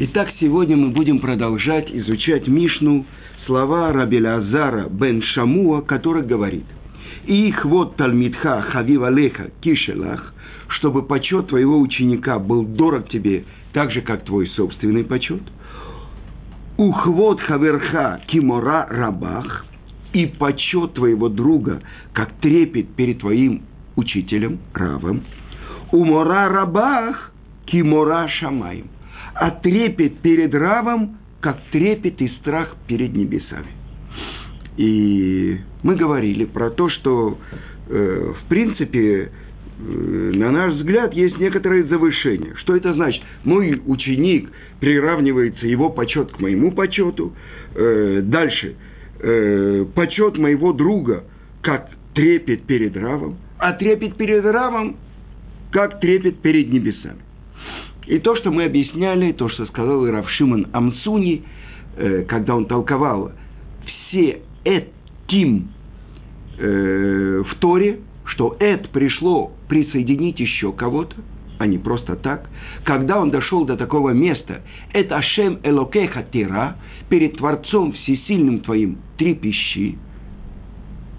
Итак, сегодня мы будем продолжать изучать Мишну, слова Рабеля Азара бен Шамуа, который говорит, «И их вот Талмитха Хавив Алеха Кишелах, чтобы почет твоего ученика был дорог тебе, так же, как твой собственный почет. Ухвот Хаверха Кимора Рабах, и почет твоего друга, как трепет перед твоим учителем, Равом. Умора Рабах Кимора Шамаем а трепет перед Равом, как трепет и страх перед небесами. И мы говорили про то, что, э, в принципе, э, на наш взгляд, есть некоторое завышение. Что это значит? Мой ученик приравнивается его почет к моему почету. Э, дальше. Э, почет моего друга, как трепет перед Равом, а трепет перед Равом, как трепет перед небесами. И то, что мы объясняли, то, что сказал Равшиман Амсуни, э, когда он толковал все этим э, в Торе, что эт пришло присоединить еще кого-то, а не просто так, когда он дошел до такого места, это Ашем Элокеха Тира, перед Творцом Всесильным твоим трепещи,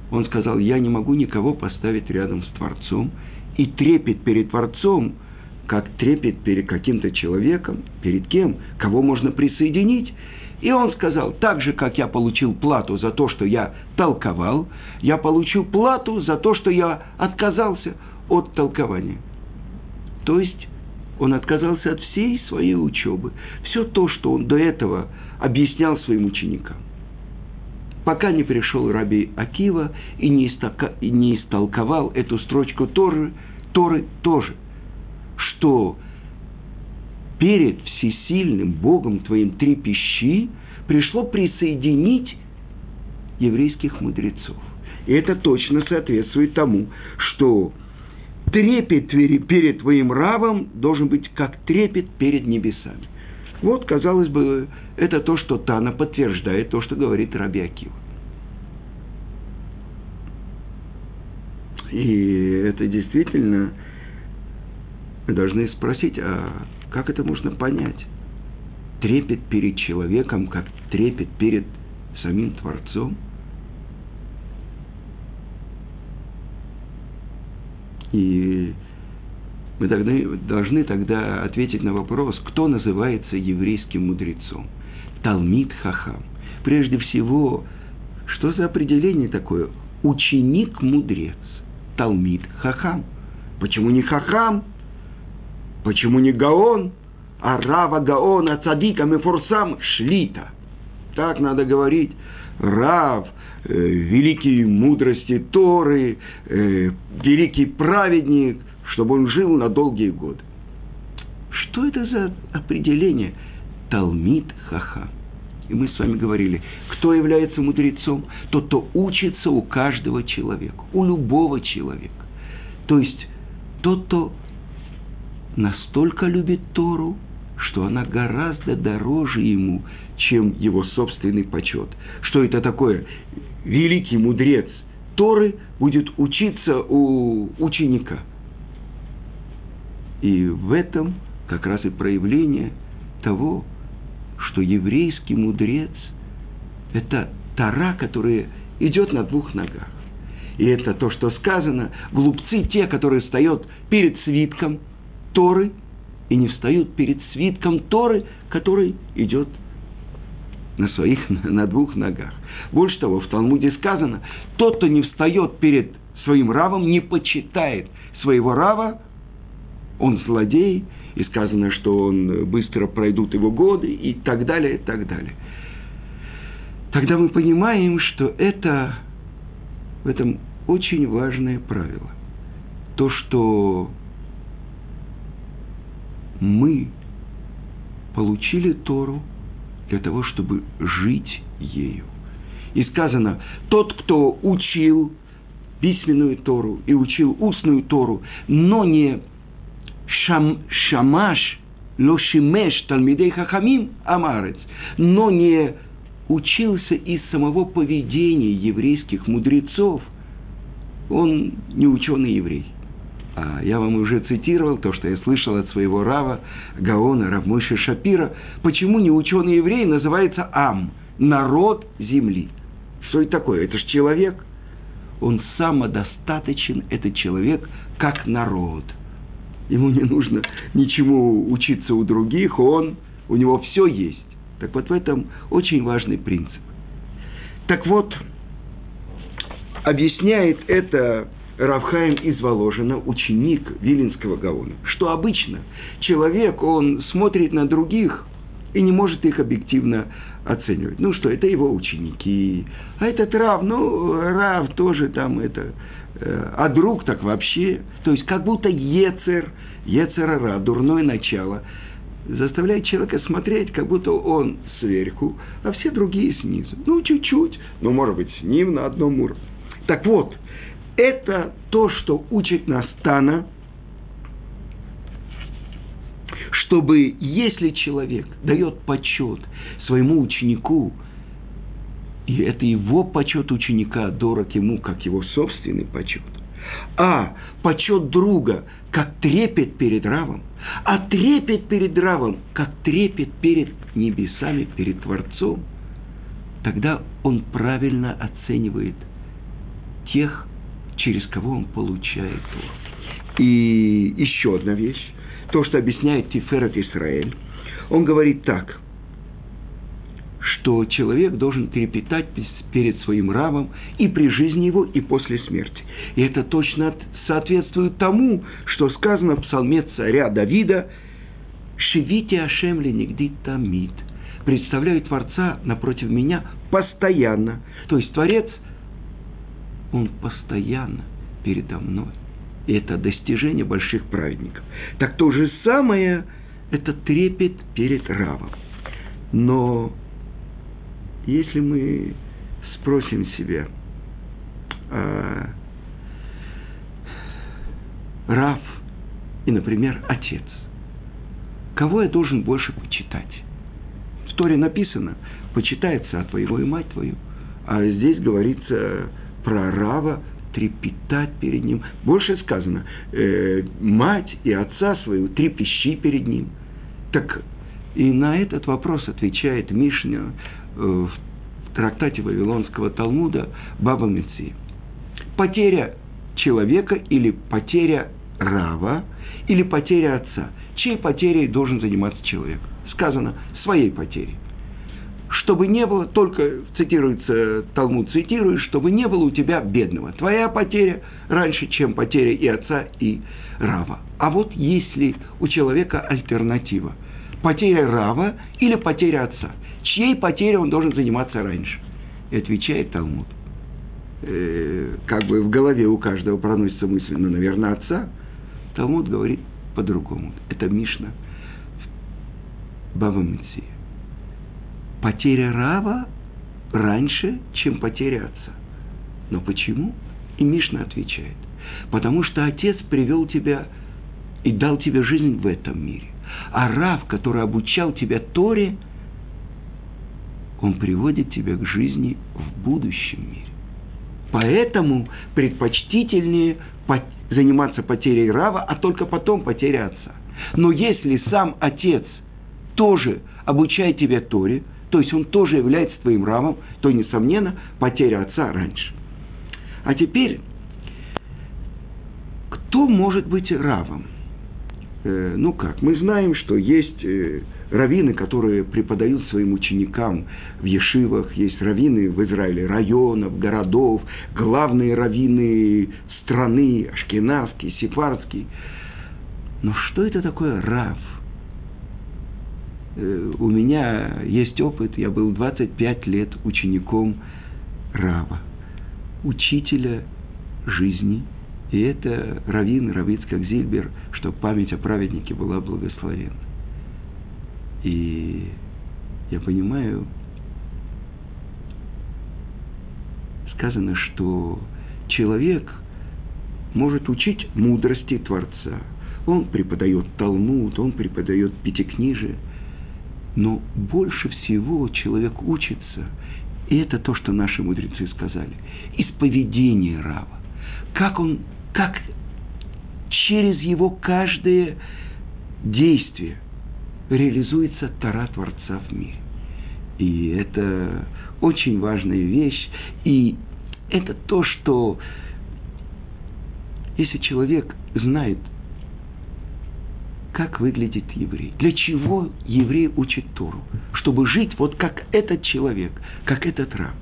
он сказал, я не могу никого поставить рядом с Творцом, и трепет перед Творцом – как трепет перед каким-то человеком, перед кем, кого можно присоединить. И он сказал, так же, как я получил плату за то, что я толковал, я получу плату за то, что я отказался от толкования. То есть он отказался от всей своей учебы. Все то, что он до этого объяснял своим ученикам. Пока не пришел Раби Акива и не, истолковал эту строчку Торы, Торы тоже – что перед всесильным Богом твоим трепещи пришло присоединить еврейских мудрецов. И это точно соответствует тому, что трепет перед твоим равом должен быть как трепет перед небесами. Вот, казалось бы, это то, что Тана подтверждает, то, что говорит Раби Акива. И это действительно должны спросить, а как это можно понять? Трепет перед человеком, как трепет перед самим Творцом? И мы должны, должны тогда ответить на вопрос, кто называется еврейским мудрецом. Талмит Хахам. Прежде всего, что за определение такое? Ученик-мудрец. Талмит Хахам. Почему не Хахам? Почему не Гаон, а Рава Гаона Цадика Мефорсам Шлита? Так надо говорить. Рав, э, великий мудрости Торы, э, великий праведник, чтобы он жил на долгие годы. Что это за определение? Талмит Хаха. И мы с вами говорили, кто является мудрецом? Тот, кто учится у каждого человека, у любого человека. То есть тот, кто настолько любит Тору, что она гораздо дороже ему, чем его собственный почет. Что это такое? Великий мудрец Торы будет учиться у ученика. И в этом как раз и проявление того, что еврейский мудрец – это Тара, которая идет на двух ногах. И это то, что сказано, глупцы те, которые встают перед свитком – Торы и не встают перед свитком Торы, который идет на своих, на двух ногах. Больше того, в Талмуде сказано, тот, кто не встает перед своим равом, не почитает своего рава, он злодей, и сказано, что он быстро пройдут его годы, и так далее, и так далее. Тогда мы понимаем, что это в этом очень важное правило. То, что мы получили Тору для того, чтобы жить ею. И сказано, тот, кто учил письменную Тору и учил устную Тору, но не шам, шамаш, лошимеш, талмидей хахамим, амарец, но не учился из самого поведения еврейских мудрецов, он не ученый еврей. А я вам уже цитировал то, что я слышал от своего Рава, Гаона, Равмойши Шапира. Почему не ученый еврей называется Ам, народ земли? Что это такое? Это же человек. Он самодостаточен, этот человек, как народ. Ему не нужно ничему учиться у других, он, у него все есть. Так вот в этом очень важный принцип. Так вот, объясняет это Равхаем из Воложина, ученик Вилинского Гаона, что обычно человек, он смотрит на других и не может их объективно оценивать. Ну что, это его ученики, а этот Рав, ну, Рав тоже там это, э, а друг так вообще. То есть как будто Ецер, Ецерара, дурное начало, заставляет человека смотреть, как будто он сверху, а все другие снизу. Ну, чуть-чуть, ну, может быть, с ним на одном уровне. Так вот, это то, что учит нас Тана, чтобы если человек дает почет своему ученику, и это его почет ученика дорог ему, как его собственный почет, а почет друга, как трепет перед Равом, а трепет перед Равом, как трепет перед небесами, перед Творцом, тогда он правильно оценивает тех, через кого он получает то. И еще одна вещь, то, что объясняет Тиферет Исраэль, он говорит так, что человек должен трепетать перед своим равом и при жизни его, и после смерти. И это точно соответствует тому, что сказано в псалме царя Давида «Шивите Ашем нигди тамид» представляю Творца напротив меня постоянно. То есть Творец – он постоянно передо мной. И это достижение больших праведников. Так то же самое – это трепет перед Равом. Но если мы спросим себя, а, Рав и, например, отец, кого я должен больше почитать? В Торе написано, почитается от твоего и мать твою. А здесь говорится про Рава трепетать перед ним. Больше сказано, э, мать и отца свою трепещи перед ним. Так и на этот вопрос отвечает Мишня э, в трактате Вавилонского Талмуда Баба Меци. Потеря человека или потеря Рава, или потеря отца. Чьей потерей должен заниматься человек? Сказано, своей потерей чтобы не было, только цитируется Талмуд, цитирует, чтобы не было у тебя бедного. Твоя потеря раньше, чем потеря и отца, и Рава. А вот если у человека альтернатива, потеря Рава или потеря отца, чьей потерей он должен заниматься раньше? И отвечает Талмуд. Э, как бы в голове у каждого проносится мысль, ну, наверное, отца. Талмуд говорит по-другому. Это Мишна Баба Митсия потеря Рава раньше, чем потеря отца. Но почему? И Мишна отвечает. Потому что отец привел тебя и дал тебе жизнь в этом мире. А Рав, который обучал тебя Торе, он приводит тебя к жизни в будущем мире. Поэтому предпочтительнее заниматься потерей Рава, а только потом потеря отца. Но если сам отец тоже обучает тебя Торе, то есть он тоже является твоим равом, то, несомненно, потеря отца раньше. А теперь, кто может быть равом? Э, ну как, мы знаем, что есть э, раввины, которые преподают своим ученикам в Ешивах, есть раввины в Израиле, районов, городов, главные раввины страны, ашкенадские, сефардские. Но что это такое рав? Э, у меня есть опыт, я был 25 лет учеником Рава, учителя жизни, и это Равин, Равицкак Зильбер, чтобы память о праведнике была благословенна. И я понимаю, сказано, что человек может учить мудрости Творца. Он преподает Талмуд, он преподает Пятикнижие – но больше всего человек учится, и это то, что наши мудрецы сказали, из поведения Рава. Как он, как, через его каждое действие реализуется Тара Творца в мире. И это очень важная вещь. И это то, что если человек знает, как выглядит еврей, для чего еврей учит Тору, чтобы жить вот как этот человек, как этот раб.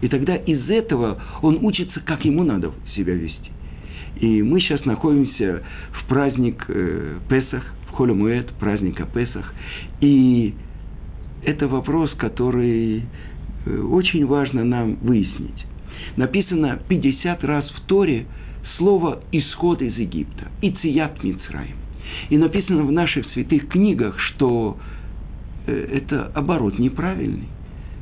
И тогда из этого он учится, как ему надо себя вести. И мы сейчас находимся в праздник э, Песах, в Холямуэт, праздника Песах. И это вопрос, который э, очень важно нам выяснить. Написано 50 раз в Торе слово «исход из Египта» – «Ицият Мицраим». И написано в наших святых книгах, что э, это оборот неправильный.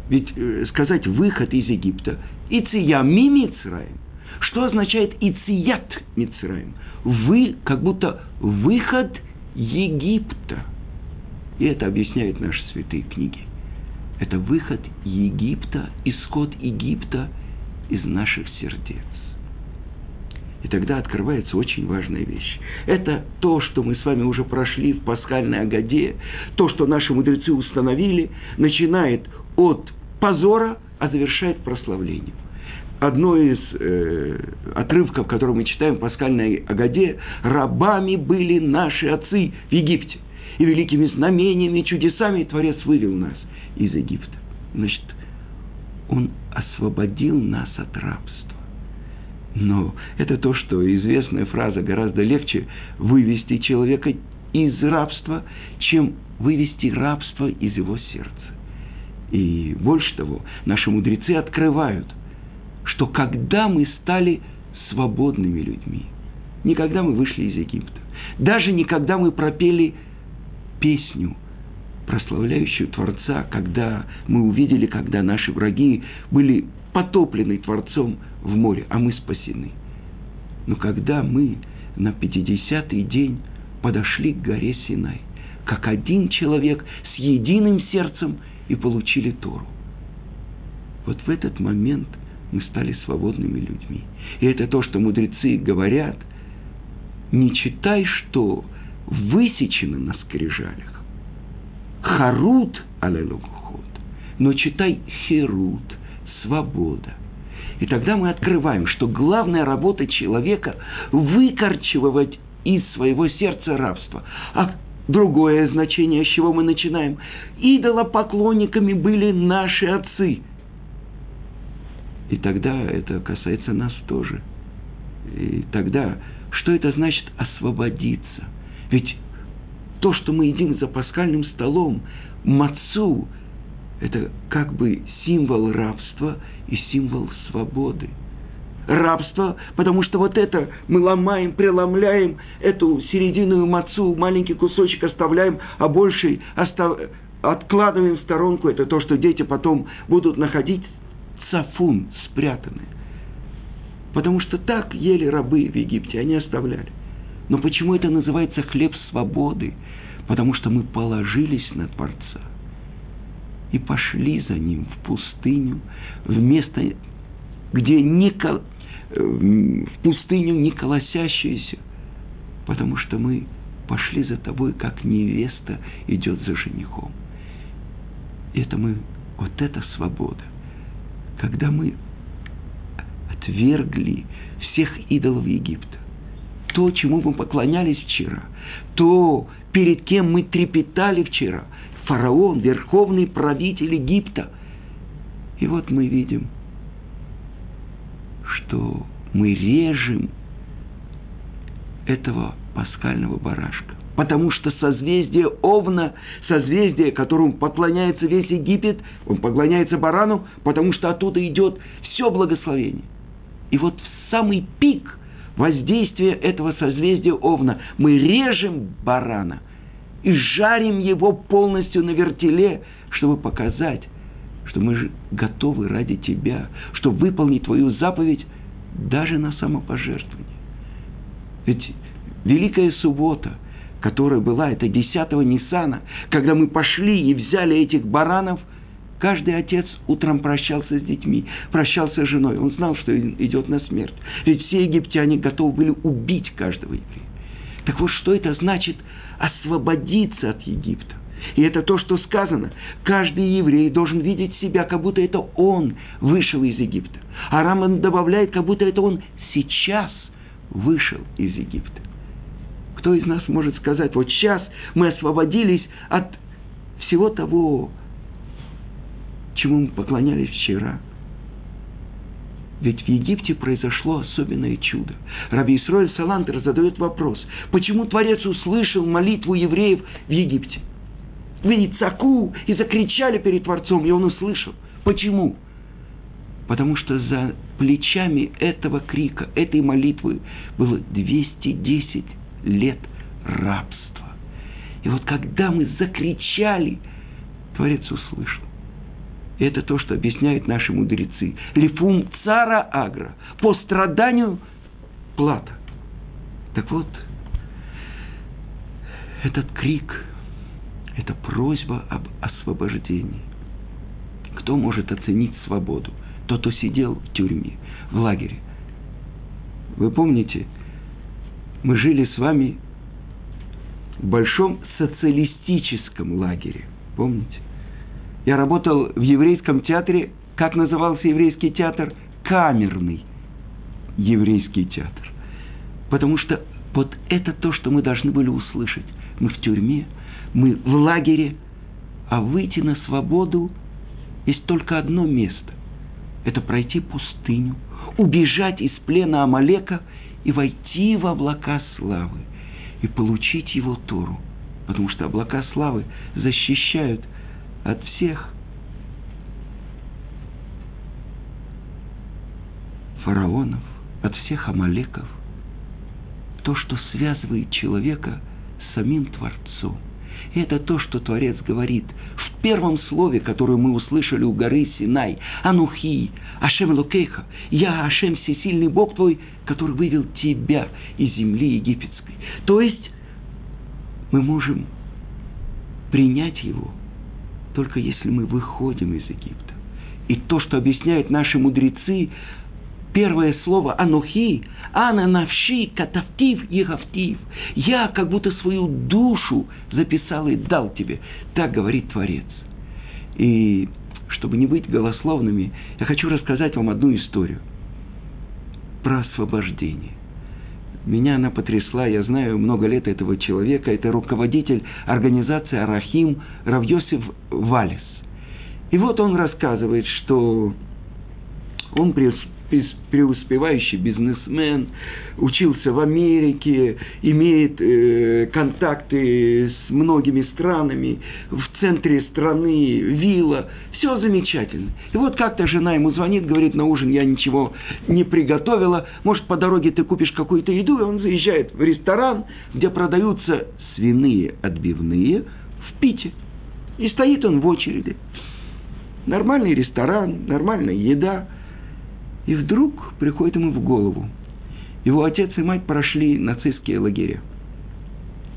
Ведь э, сказать «выход из Египта» – «Иция ми Мицраим» Что означает «Ицият Мицраим»? Вы, как будто выход Египта. И это объясняют наши святые книги. Это выход Египта, исход Египта из наших сердец. И тогда открывается очень важная вещь. Это то, что мы с вами уже прошли в пасхальной Агаде, то, что наши мудрецы установили, начинает от позора, а завершает прославлением одно из э, отрывков, который мы читаем в пасхальной Агаде, «Рабами были наши отцы в Египте, и великими знамениями, чудесами Творец вывел нас из Египта». Значит, Он освободил нас от рабства. Но это то, что известная фраза гораздо легче вывести человека из рабства, чем вывести рабство из его сердца. И больше того, наши мудрецы открывают, что когда мы стали свободными людьми, не когда мы вышли из Египта, даже не когда мы пропели песню, прославляющую Творца, когда мы увидели, когда наши враги были потоплены Творцом в море, а мы спасены. Но когда мы на 50-й день подошли к горе Синай, как один человек с единым сердцем и получили Тору. Вот в этот момент – мы стали свободными людьми. И это то, что мудрецы говорят, не читай, что высечено на скрижалях. Харут алелухот, но читай херут, свобода. И тогда мы открываем, что главная работа человека – выкорчевывать из своего сердца рабство. А другое значение, с чего мы начинаем – идолопоклонниками были наши отцы – и тогда это касается нас тоже. И тогда, что это значит освободиться? Ведь то, что мы едим за пасхальным столом, мацу, это как бы символ рабства и символ свободы. Рабство, потому что вот это мы ломаем, преломляем эту серединную мацу, маленький кусочек оставляем, а больший остав... откладываем в сторонку. Это то, что дети потом будут находить цафун спрятаны. Потому что так ели рабы в Египте, они оставляли. Но почему это называется хлеб свободы? Потому что мы положились на Творца и пошли за ним в пустыню, в место, где не, э, в пустыню не колосящуюся, потому что мы пошли за тобой, как невеста идет за женихом. Это мы, вот это свобода когда мы отвергли всех идолов Египта, то, чему мы поклонялись вчера, то, перед кем мы трепетали вчера, фараон, верховный правитель Египта. И вот мы видим, что мы режем этого пасхального барашка потому что созвездие Овна, созвездие, которому поклоняется весь Египет, он поклоняется барану, потому что оттуда идет все благословение. И вот в самый пик воздействия этого созвездия Овна мы режем барана и жарим его полностью на вертеле, чтобы показать, что мы же готовы ради тебя, чтобы выполнить твою заповедь даже на самопожертвование. Ведь Великая Суббота – которая была, это 10 Ниссана, когда мы пошли и взяли этих баранов, каждый отец утром прощался с детьми, прощался с женой. Он знал, что идет на смерть. Ведь все египтяне готовы были убить каждого еврея. Так вот, что это значит освободиться от Египта? И это то, что сказано. Каждый еврей должен видеть себя, как будто это он вышел из Египта. А Раман добавляет, как будто это он сейчас вышел из Египта. Кто из нас может сказать, вот сейчас мы освободились от всего того, чему мы поклонялись вчера. Ведь в Египте произошло особенное чудо. Раби Исроэль Салантер задает вопрос, почему Творец услышал молитву евреев в Египте? Веницаку и закричали перед Творцом, и он услышал. Почему? Потому что за плечами этого крика, этой молитвы было 210 лет рабства. И вот когда мы закричали, Творец услышал. Это то, что объясняют наши мудрецы. Лифум цара агра. По страданию плата. Так вот, этот крик – это просьба об освобождении. Кто может оценить свободу? Тот, кто сидел в тюрьме, в лагере. Вы помните, мы жили с вами в большом социалистическом лагере. Помните? Я работал в еврейском театре. Как назывался еврейский театр? Камерный еврейский театр. Потому что вот это то, что мы должны были услышать. Мы в тюрьме, мы в лагере, а выйти на свободу есть только одно место. Это пройти пустыню, убежать из плена Амалека и войти в облака славы и получить его Тору. Потому что облака славы защищают – от всех фараонов, от всех амалеков, то, что связывает человека с самим Творцом. И это то, что Творец говорит в первом слове, которое мы услышали у горы Синай. Анухи, Ашем Лукейха, я Ашем всесильный Бог твой, который вывел тебя из земли египетской. То есть мы можем принять его – только если мы выходим из Египта. И то, что объясняют наши мудрецы, первое слово «анухи», «ана навши катавтив егавтив». Я как будто свою душу записал и дал тебе. Так говорит Творец. И чтобы не быть голословными, я хочу рассказать вам одну историю про освобождение. Меня она потрясла, я знаю много лет этого человека, это руководитель организации Арахим Равьосиф Валис. И вот он рассказывает, что он преуспевающий бизнесмен, учился в Америке, имеет э, контакты с многими странами, в центре страны вилла, все замечательно. И вот как-то жена ему звонит, говорит, на ужин я ничего не приготовила, может, по дороге ты купишь какую-то еду, и он заезжает в ресторан, где продаются свиные отбивные в Пите. И стоит он в очереди. Нормальный ресторан, нормальная еда – и вдруг приходит ему в голову. Его отец и мать прошли нацистские лагеря.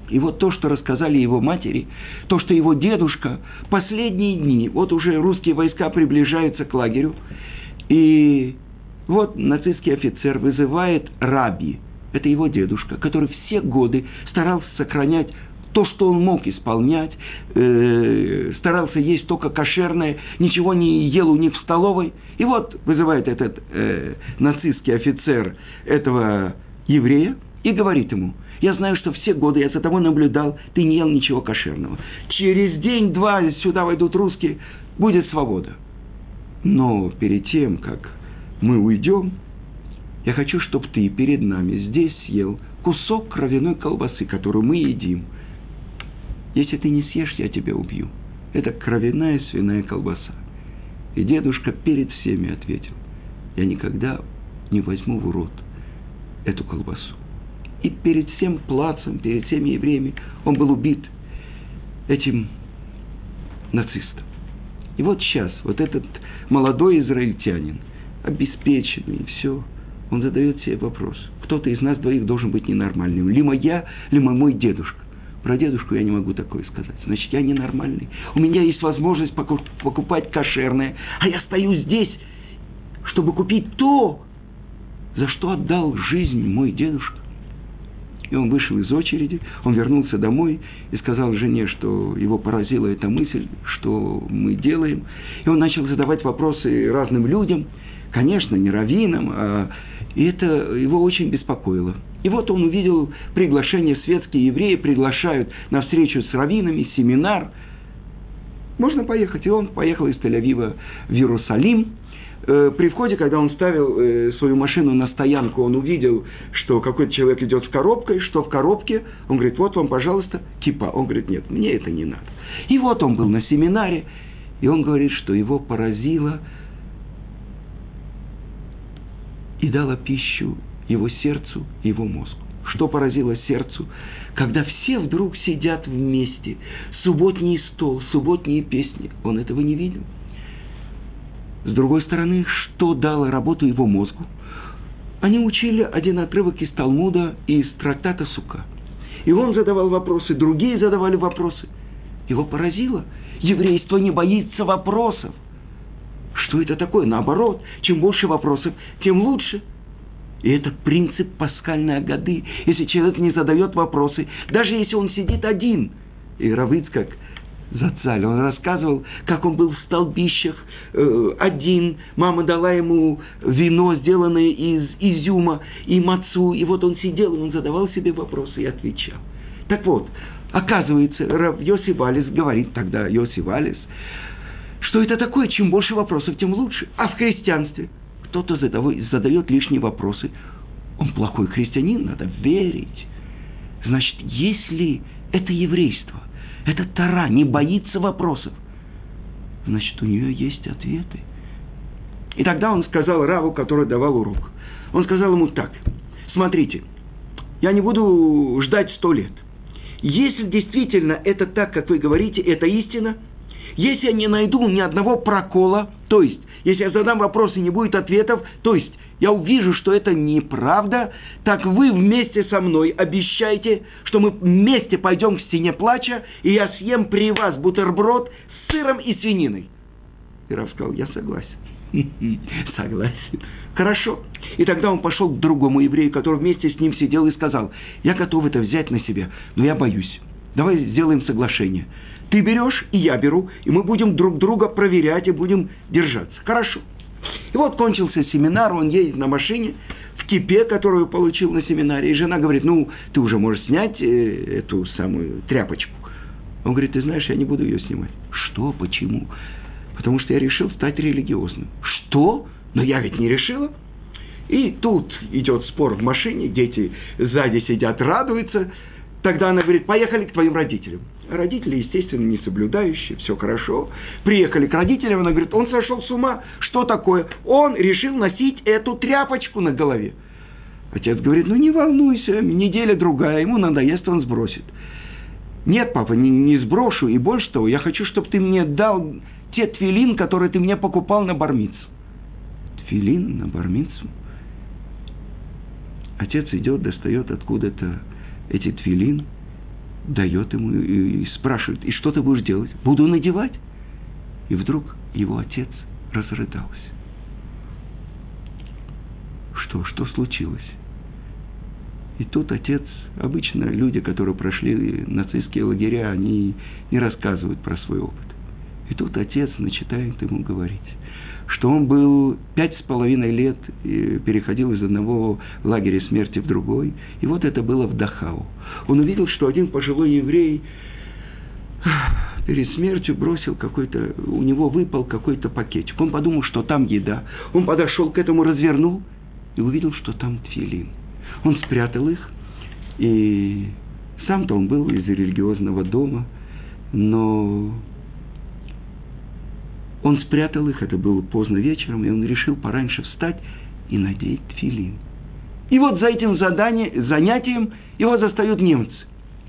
И вот то, что рассказали его матери, то, что его дедушка последние дни, вот уже русские войска приближаются к лагерю, и вот нацистский офицер вызывает раби, это его дедушка, который все годы старался сохранять то, что он мог исполнять, э, старался есть только кошерное, ничего не ел у них в столовой. И вот вызывает этот э, нацистский офицер этого еврея и говорит ему, я знаю, что все годы я за тобой наблюдал, ты не ел ничего кошерного. Через день-два сюда войдут русские, будет свобода. Но перед тем, как мы уйдем, я хочу, чтобы ты перед нами здесь съел кусок кровяной колбасы, которую мы едим – если ты не съешь, я тебя убью. Это кровяная свиная колбаса. И дедушка перед всеми ответил, я никогда не возьму в рот эту колбасу. И перед всем плацем, перед всеми евреями он был убит этим нацистом. И вот сейчас, вот этот молодой израильтянин, обеспеченный, все, он задает себе вопрос. Кто-то из нас двоих должен быть ненормальным. Либо я, либо мой дедушка. Про дедушку я не могу такое сказать. Значит, я ненормальный. У меня есть возможность покупать кошерное, а я стою здесь, чтобы купить то, за что отдал жизнь мой дедушка. И он вышел из очереди, он вернулся домой и сказал жене, что его поразила эта мысль, что мы делаем. И он начал задавать вопросы разным людям, конечно, не раввинам, а и это его очень беспокоило. И вот он увидел приглашение, светские евреи приглашают на встречу с раввинами, семинар. Можно поехать. И он поехал из Тель-Авива в Иерусалим. Э, при входе, когда он ставил э, свою машину на стоянку, он увидел, что какой-то человек идет с коробкой, что в коробке. Он говорит, вот вам, пожалуйста, кипа. Он говорит, нет, мне это не надо. И вот он был на семинаре, и он говорит, что его поразило и дала пищу его сердцу, его мозгу. Что поразило сердцу? Когда все вдруг сидят вместе, субботний стол, субботние песни, он этого не видел. С другой стороны, что дало работу его мозгу? Они учили один отрывок из Талмуда и из трактата Сука. И он задавал вопросы, другие задавали вопросы. Его поразило. Еврейство не боится вопросов. Что это такое? Наоборот, чем больше вопросов, тем лучше. И это принцип паскальной годы. Если человек не задает вопросы, даже если он сидит один, и Равыц, как Зацаль, он рассказывал, как он был в столбищах э, один, мама дала ему вино, сделанное из изюма и мацу, и вот он сидел, и он задавал себе вопросы и отвечал. Так вот, оказывается, Рав Йоси Валис говорит тогда, Йоси Валис, что это такое, чем больше вопросов, тем лучше. А в христианстве кто-то задает лишние вопросы. Он плохой христианин, надо верить. Значит, если это еврейство, это Тара, не боится вопросов, значит, у нее есть ответы. И тогда он сказал Раву, который давал урок. Он сказал ему так, смотрите, я не буду ждать сто лет. Если действительно это так, как вы говорите, это истина – если я не найду ни одного прокола, то есть, если я задам вопрос и не будет ответов, то есть, я увижу, что это неправда, так вы вместе со мной обещаете, что мы вместе пойдем к стене плача, и я съем при вас бутерброд с сыром и свининой. И Рав сказал, я согласен. Согласен. Хорошо. И тогда он пошел к другому еврею, который вместе с ним сидел и сказал, я готов это взять на себя, но я боюсь. Давай сделаем соглашение. Ты берешь, и я беру, и мы будем друг друга проверять и будем держаться. Хорошо. И вот кончился семинар, он едет на машине, в кипе, которую получил на семинаре, и жена говорит, ну, ты уже можешь снять э, эту самую тряпочку. Он говорит, ты знаешь, я не буду ее снимать. Что? Почему? Потому что я решил стать религиозным. Что? Но я ведь не решила. И тут идет спор в машине, дети сзади сидят, радуются. Тогда она говорит, поехали к твоим родителям. Родители, естественно, не соблюдающие, все хорошо. Приехали к родителям, она говорит, он сошел с ума. Что такое? Он решил носить эту тряпочку на голове. Отец говорит, ну не волнуйся, неделя другая, ему надоест, он сбросит. Нет, папа, не, не сброшу, и больше того, я хочу, чтобы ты мне дал те твилин, которые ты мне покупал на бармицу. Твилин на бармицу? Отец идет, достает откуда-то эти твилин, дает ему и спрашивает, и что ты будешь делать? Буду надевать. И вдруг его отец разрыдался. Что, что случилось? И тут отец, обычно люди, которые прошли нацистские лагеря, они не рассказывают про свой опыт. И тут отец начинает ему говорить что он был пять с половиной лет, переходил из одного лагеря смерти в другой. И вот это было в Дахау. Он увидел, что один пожилой еврей перед смертью бросил какой-то, у него выпал какой-то пакетик. Он подумал, что там еда. Он подошел к этому, развернул и увидел, что там тфилин. Он спрятал их, и сам-то он был из религиозного дома, но он спрятал их, это было поздно вечером, и он решил пораньше встать и надеть тфилин. И вот за этим заданием, занятием его застают немцы.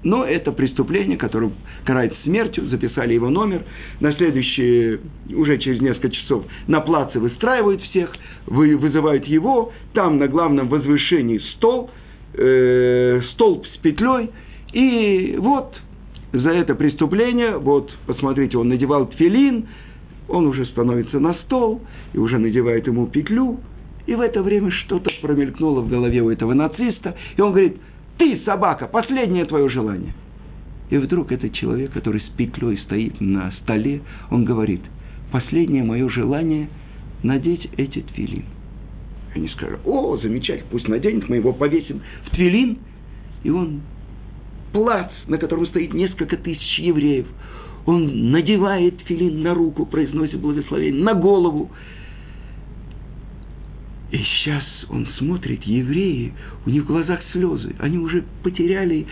Но это преступление, которое карается смертью, записали его номер. На следующее, уже через несколько часов, на плаце выстраивают всех, вы, вызывают его, там на главном возвышении стол, э, столб с петлей, и вот за это преступление, вот, посмотрите, он надевал тфилин, он уже становится на стол и уже надевает ему петлю, и в это время что-то промелькнуло в голове у этого нациста, и он говорит, Ты, собака, последнее твое желание. И вдруг этот человек, который с петлей стоит на столе, он говорит, последнее мое желание – надеть эти твилин. Они скажут, о, замечательно, пусть наденет, мы его повесим в твилин. И он плац, на котором стоит несколько тысяч евреев. Он надевает филин на руку, произносит благословение, на голову. И сейчас он смотрит, евреи, у них в глазах слезы. Они уже потеряли,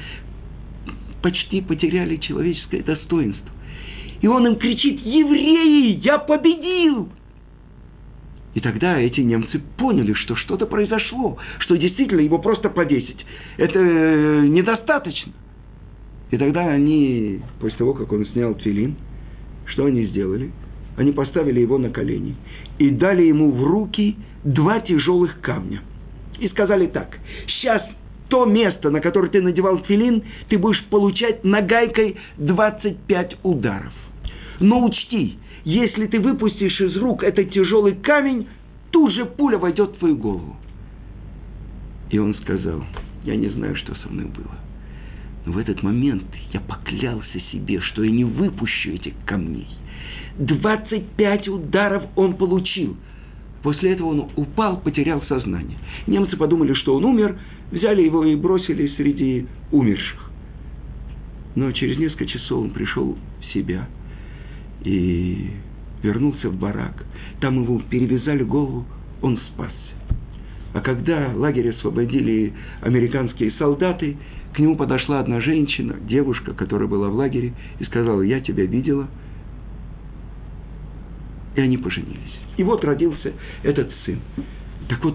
почти потеряли человеческое достоинство. И он им кричит, евреи, я победил! И тогда эти немцы поняли, что что-то произошло, что действительно его просто повесить. Это э, недостаточно. И тогда они, после того, как он снял твилин, что они сделали? Они поставили его на колени и дали ему в руки два тяжелых камня. И сказали так, сейчас то место, на которое ты надевал твилин, ты будешь получать нагайкой 25 ударов. Но учти, если ты выпустишь из рук этот тяжелый камень, тут же пуля войдет в твою голову. И он сказал, я не знаю, что со мной было. В этот момент я поклялся себе, что я не выпущу этих камней. 25 ударов он получил. После этого он упал, потерял сознание. Немцы подумали, что он умер, взяли его и бросили среди умерших. Но через несколько часов он пришел в себя и вернулся в барак. Там его перевязали голову, он спасся. А когда лагерь освободили американские солдаты, к нему подошла одна женщина, девушка, которая была в лагере, и сказала, я тебя видела. И они поженились. И вот родился этот сын. Так вот,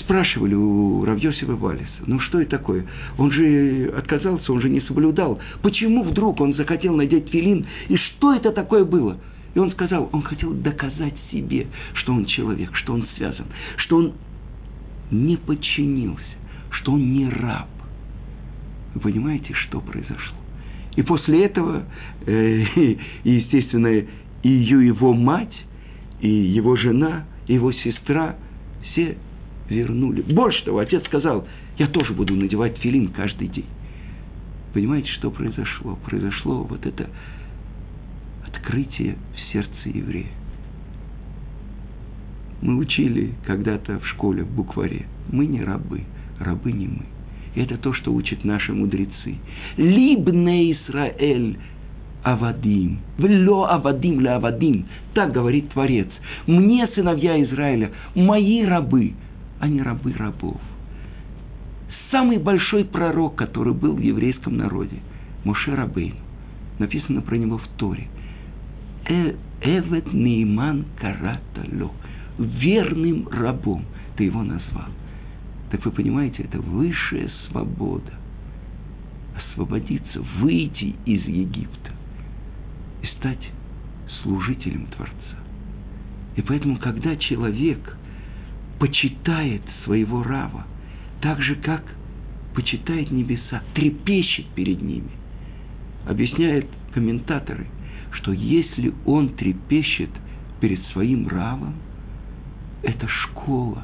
спрашивали у Равьосива Валиса, ну что это такое? Он же отказался, он же не соблюдал. Почему вдруг он захотел надеть филин? И что это такое было? И он сказал, он хотел доказать себе, что он человек, что он связан, что он не подчинился что он не раб. Вы понимаете, что произошло? И после этого, э, естественно, и его мать, и его жена, и его сестра, все вернули. Больше того, отец сказал, я тоже буду надевать филин каждый день. Понимаете, что произошло? Произошло вот это открытие в сердце еврея. Мы учили когда-то в школе, в букваре. Мы не рабы рабы не мы. Это то, что учат наши мудрецы. Либне Исраэль Авадим. Вло Авадим ля Авадим. Так говорит Творец. Мне, сыновья Израиля, мои рабы, а не рабы рабов. Самый большой пророк, который был в еврейском народе, Муше Рабейн. Написано про него в Торе. «Э, Эвет Нейман Караталё. Верным рабом ты его назвал. Так вы понимаете, это высшая свобода. Освободиться, выйти из Египта и стать служителем Творца. И поэтому, когда человек почитает своего Рава, так же, как почитает небеса, трепещет перед ними, объясняют комментаторы, что если он трепещет перед своим Равом, это школа,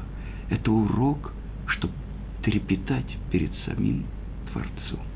это урок – чтобы трепетать перед самим Творцом.